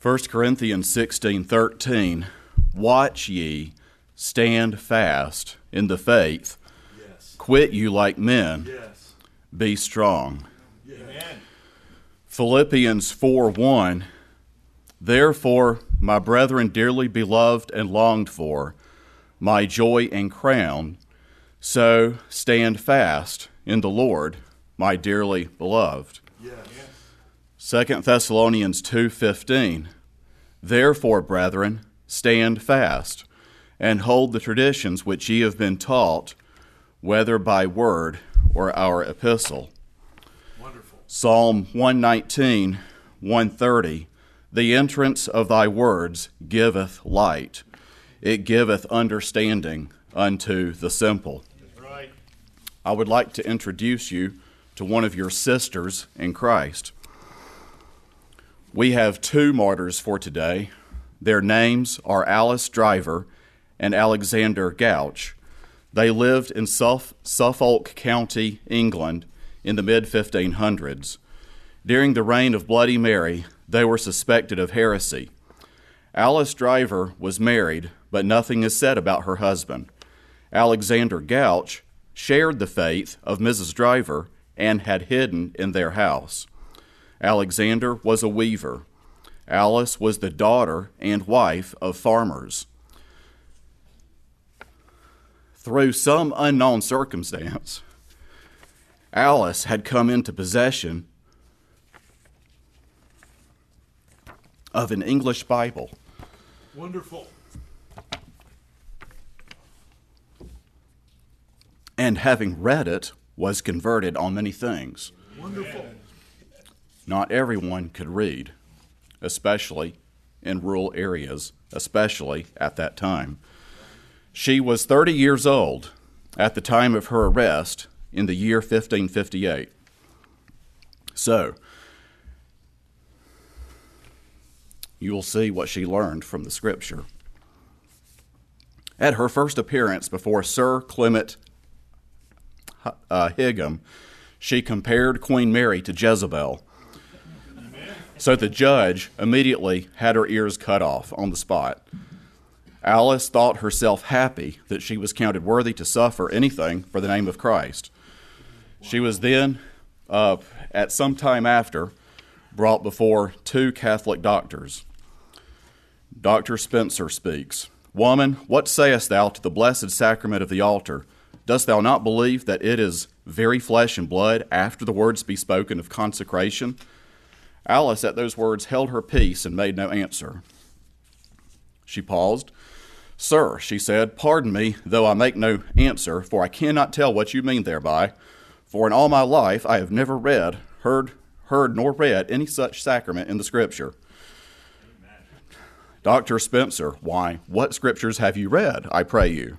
1 Corinthians 16 13. Watch ye, stand fast in the faith, Yes. quit you like men, Yes. be strong. Philippians 4 1. Therefore, my brethren dearly beloved and longed for, my joy and crown, so stand fast in the Lord, my dearly beloved. Yes. 2 Thessalonians 2:15 Therefore brethren stand fast and hold the traditions which ye have been taught whether by word or our epistle Wonderful. Psalm 119 130 The entrance of thy words giveth light it giveth understanding unto the simple right. I would like to introduce you to one of your sisters in Christ. We have two martyrs for today. Their names are Alice Driver and Alexander Gouch. They lived in Suff- Suffolk County, England, in the mid 1500s. During the reign of Bloody Mary, they were suspected of heresy. Alice Driver was married, but nothing is said about her husband. Alexander Gouch shared the faith of Mrs. Driver and had hidden in their house. Alexander was a weaver. Alice was the daughter and wife of farmers. Through some unknown circumstance, Alice had come into possession of an English Bible. Wonderful. and having read it, was converted on many things. Wonderful. Not everyone could read, especially in rural areas, especially at that time. She was 30 years old at the time of her arrest in the year 1558. So, you will see what she learned from the scripture. At her first appearance before Sir Clement uh, she compared Queen Mary to Jezebel. So the judge immediately had her ears cut off on the spot. Alice thought herself happy that she was counted worthy to suffer anything for the name of Christ. She was then, uh, at some time after, brought before two Catholic doctors. Dr. Spencer speaks Woman, what sayest thou to the blessed sacrament of the altar? Dost thou not believe that it is very flesh and blood after the words be spoken of consecration? Alice at those words held her peace and made no answer. She paused. Sir, she said, pardon me, though I make no answer, for I cannot tell what you mean thereby. For in all my life I have never read, heard, heard, nor read any such sacrament in the Scripture. Dr. Spencer, why, what scriptures have you read, I pray you?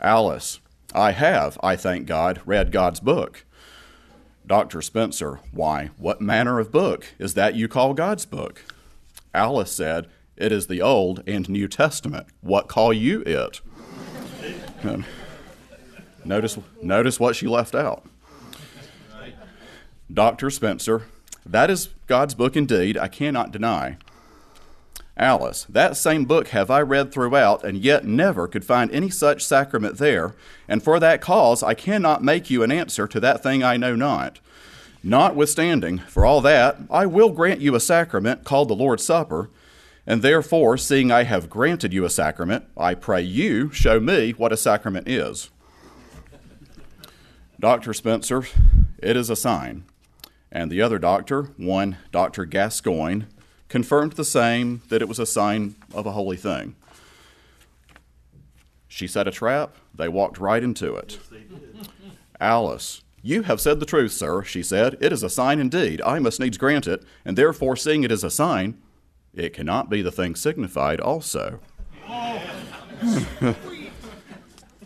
Alice, I have, I thank God, read God's book. Dr. Spencer, why, what manner of book is that you call God's book? Alice said, It is the Old and New Testament. What call you it? Notice, notice what she left out. Dr. Spencer, that is God's book indeed, I cannot deny. Alice, that same book have I read throughout, and yet never could find any such sacrament there, and for that cause I cannot make you an answer to that thing I know not. Notwithstanding, for all that, I will grant you a sacrament called the Lord's Supper, and therefore, seeing I have granted you a sacrament, I pray you show me what a sacrament is. Dr. Spencer, it is a sign. And the other doctor, one Dr. Gascoigne, confirmed the same that it was a sign of a holy thing. She set a trap, they walked right into it. Alice, you have said the truth, sir, she said. It is a sign indeed. I must needs grant it, and therefore, seeing it is a sign, it cannot be the thing signified also.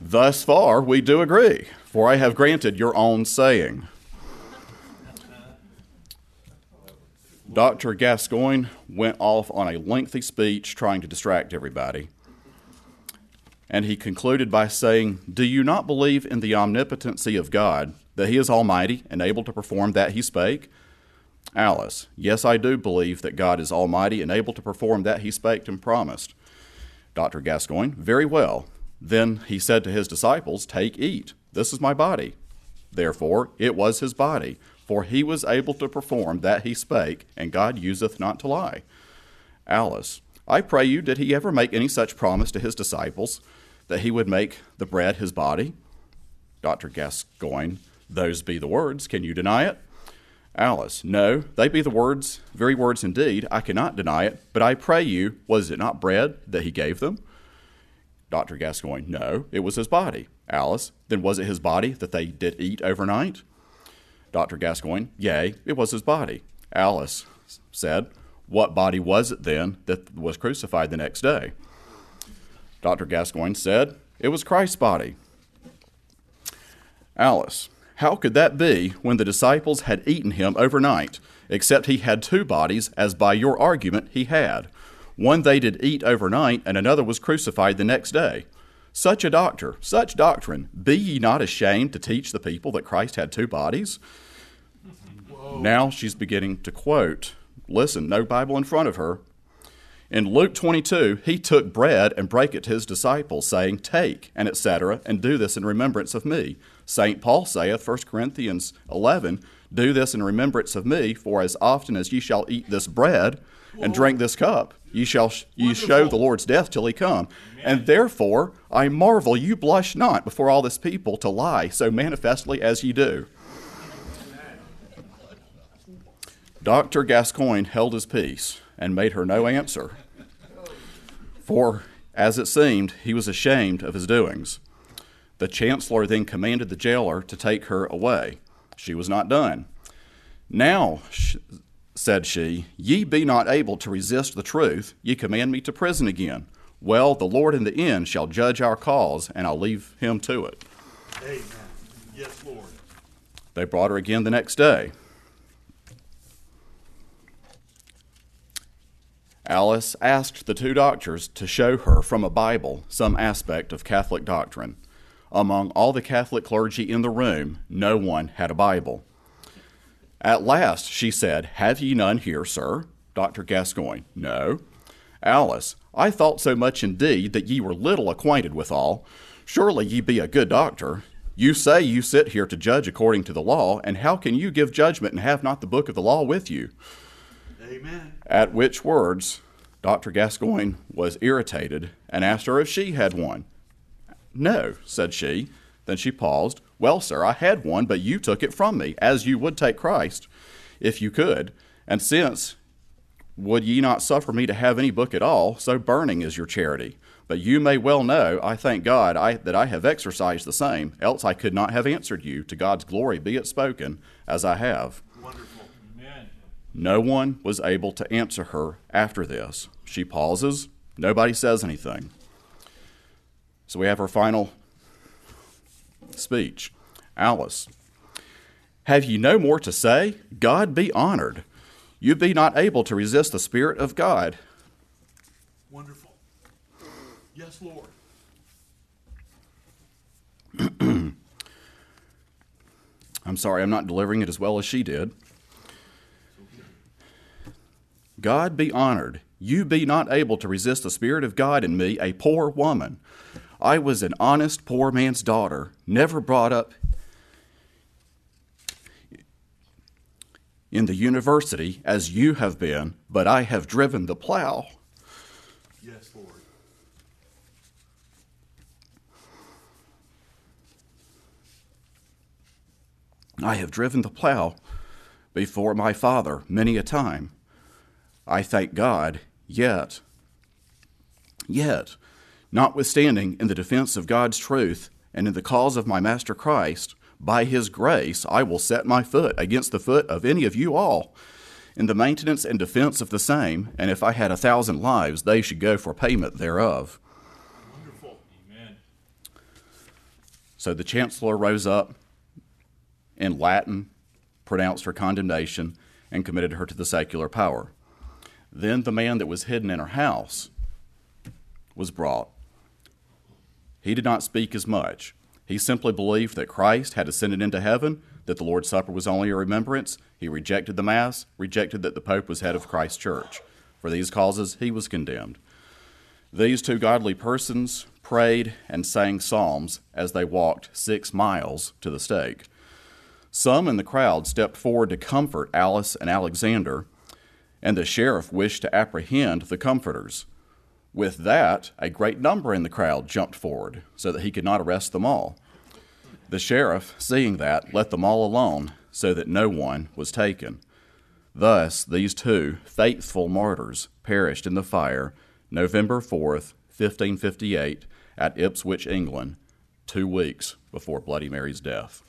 Thus far, we do agree, for I have granted your own saying. Dr. Gascoigne went off on a lengthy speech trying to distract everybody. And he concluded by saying, Do you not believe in the omnipotency of God, that he is almighty and able to perform that he spake? Alice, yes, I do believe that God is almighty and able to perform that he spake and promised. Dr. Gascoigne, very well. Then he said to his disciples, Take, eat. This is my body. Therefore, it was his body, for he was able to perform that he spake, and God useth not to lie. Alice, I pray you, did he ever make any such promise to his disciples that he would make the bread his body? Dr. Gascoigne, those be the words. Can you deny it? Alice, no, they be the words, very words indeed. I cannot deny it, but I pray you, was it not bread that he gave them? Dr. Gascoigne, no, it was his body. Alice, then was it his body that they did eat overnight? Dr. Gascoigne, yea, it was his body. Alice said, What body was it then that was crucified the next day? Dr. Gascoigne said, It was Christ's body. Alice, how could that be when the disciples had eaten him overnight, except he had two bodies, as by your argument he had? One they did eat overnight, and another was crucified the next day. Such a doctor, such doctrine, be ye not ashamed to teach the people that Christ had two bodies? Whoa. Now she's beginning to quote. Listen, no Bible in front of her. In Luke 22, he took bread and brake it to his disciples, saying, Take, and etc., and do this in remembrance of me. St. Paul saith, 1 Corinthians 11, Do this in remembrance of me, for as often as ye shall eat this bread and drink this cup, ye shall ye show the Lord's death till he come. Amen. And therefore I marvel you blush not before all this people to lie so manifestly as ye do. Dr. Gascoigne held his peace and made her no answer. For, as it seemed, he was ashamed of his doings. The chancellor then commanded the jailer to take her away. She was not done. Now, said she, ye be not able to resist the truth, ye command me to prison again. Well, the Lord in the end shall judge our cause, and I'll leave him to it. Amen. Yes, Lord. They brought her again the next day. Alice asked the two doctors to show her from a Bible some aspect of Catholic doctrine. Among all the Catholic clergy in the room, no one had a Bible. At last she said, Have ye none here, sir? Dr. Gascoigne, No. Alice, I thought so much indeed that ye were little acquainted withal. Surely ye be a good doctor. You say you sit here to judge according to the law, and how can you give judgment and have not the book of the law with you? Amen. At which words, Dr. Gascoigne was irritated and asked her if she had one. No, said she. Then she paused. Well, sir, I had one, but you took it from me, as you would take Christ, if you could. And since would ye not suffer me to have any book at all, so burning is your charity. But you may well know, I thank God, I, that I have exercised the same, else I could not have answered you. To God's glory be it spoken, as I have. Wonderful. Amen. No one was able to answer her after this. She pauses. Nobody says anything. So we have her final speech. Alice, have ye no more to say? God be honored. You be not able to resist the Spirit of God. Wonderful. Yes, Lord. I'm sorry, I'm not delivering it as well as she did. God be honored. You be not able to resist the Spirit of God in me, a poor woman. I was an honest poor man's daughter, never brought up in the university as you have been, but I have driven the plow. Yes, Lord. I have driven the plow before my father many a time. I thank God, yet, yet, Notwithstanding, in the defense of God's truth and in the cause of my Master Christ, by his grace I will set my foot against the foot of any of you all in the maintenance and defense of the same, and if I had a thousand lives, they should go for payment thereof. Wonderful. Amen. So the chancellor rose up in Latin, pronounced her condemnation, and committed her to the secular power. Then the man that was hidden in her house was brought he did not speak as much. He simply believed that Christ had ascended into heaven, that the Lord's Supper was only a remembrance. He rejected the Mass, rejected that the Pope was head of Christ's church. For these causes, he was condemned. These two godly persons prayed and sang psalms as they walked six miles to the stake. Some in the crowd stepped forward to comfort Alice and Alexander, and the sheriff wished to apprehend the comforters. With that, a great number in the crowd jumped forward so that he could not arrest them all. The sheriff, seeing that, let them all alone so that no one was taken. Thus, these two faithful martyrs perished in the fire November 4th, 1558, at Ipswich, England, two weeks before Bloody Mary's death.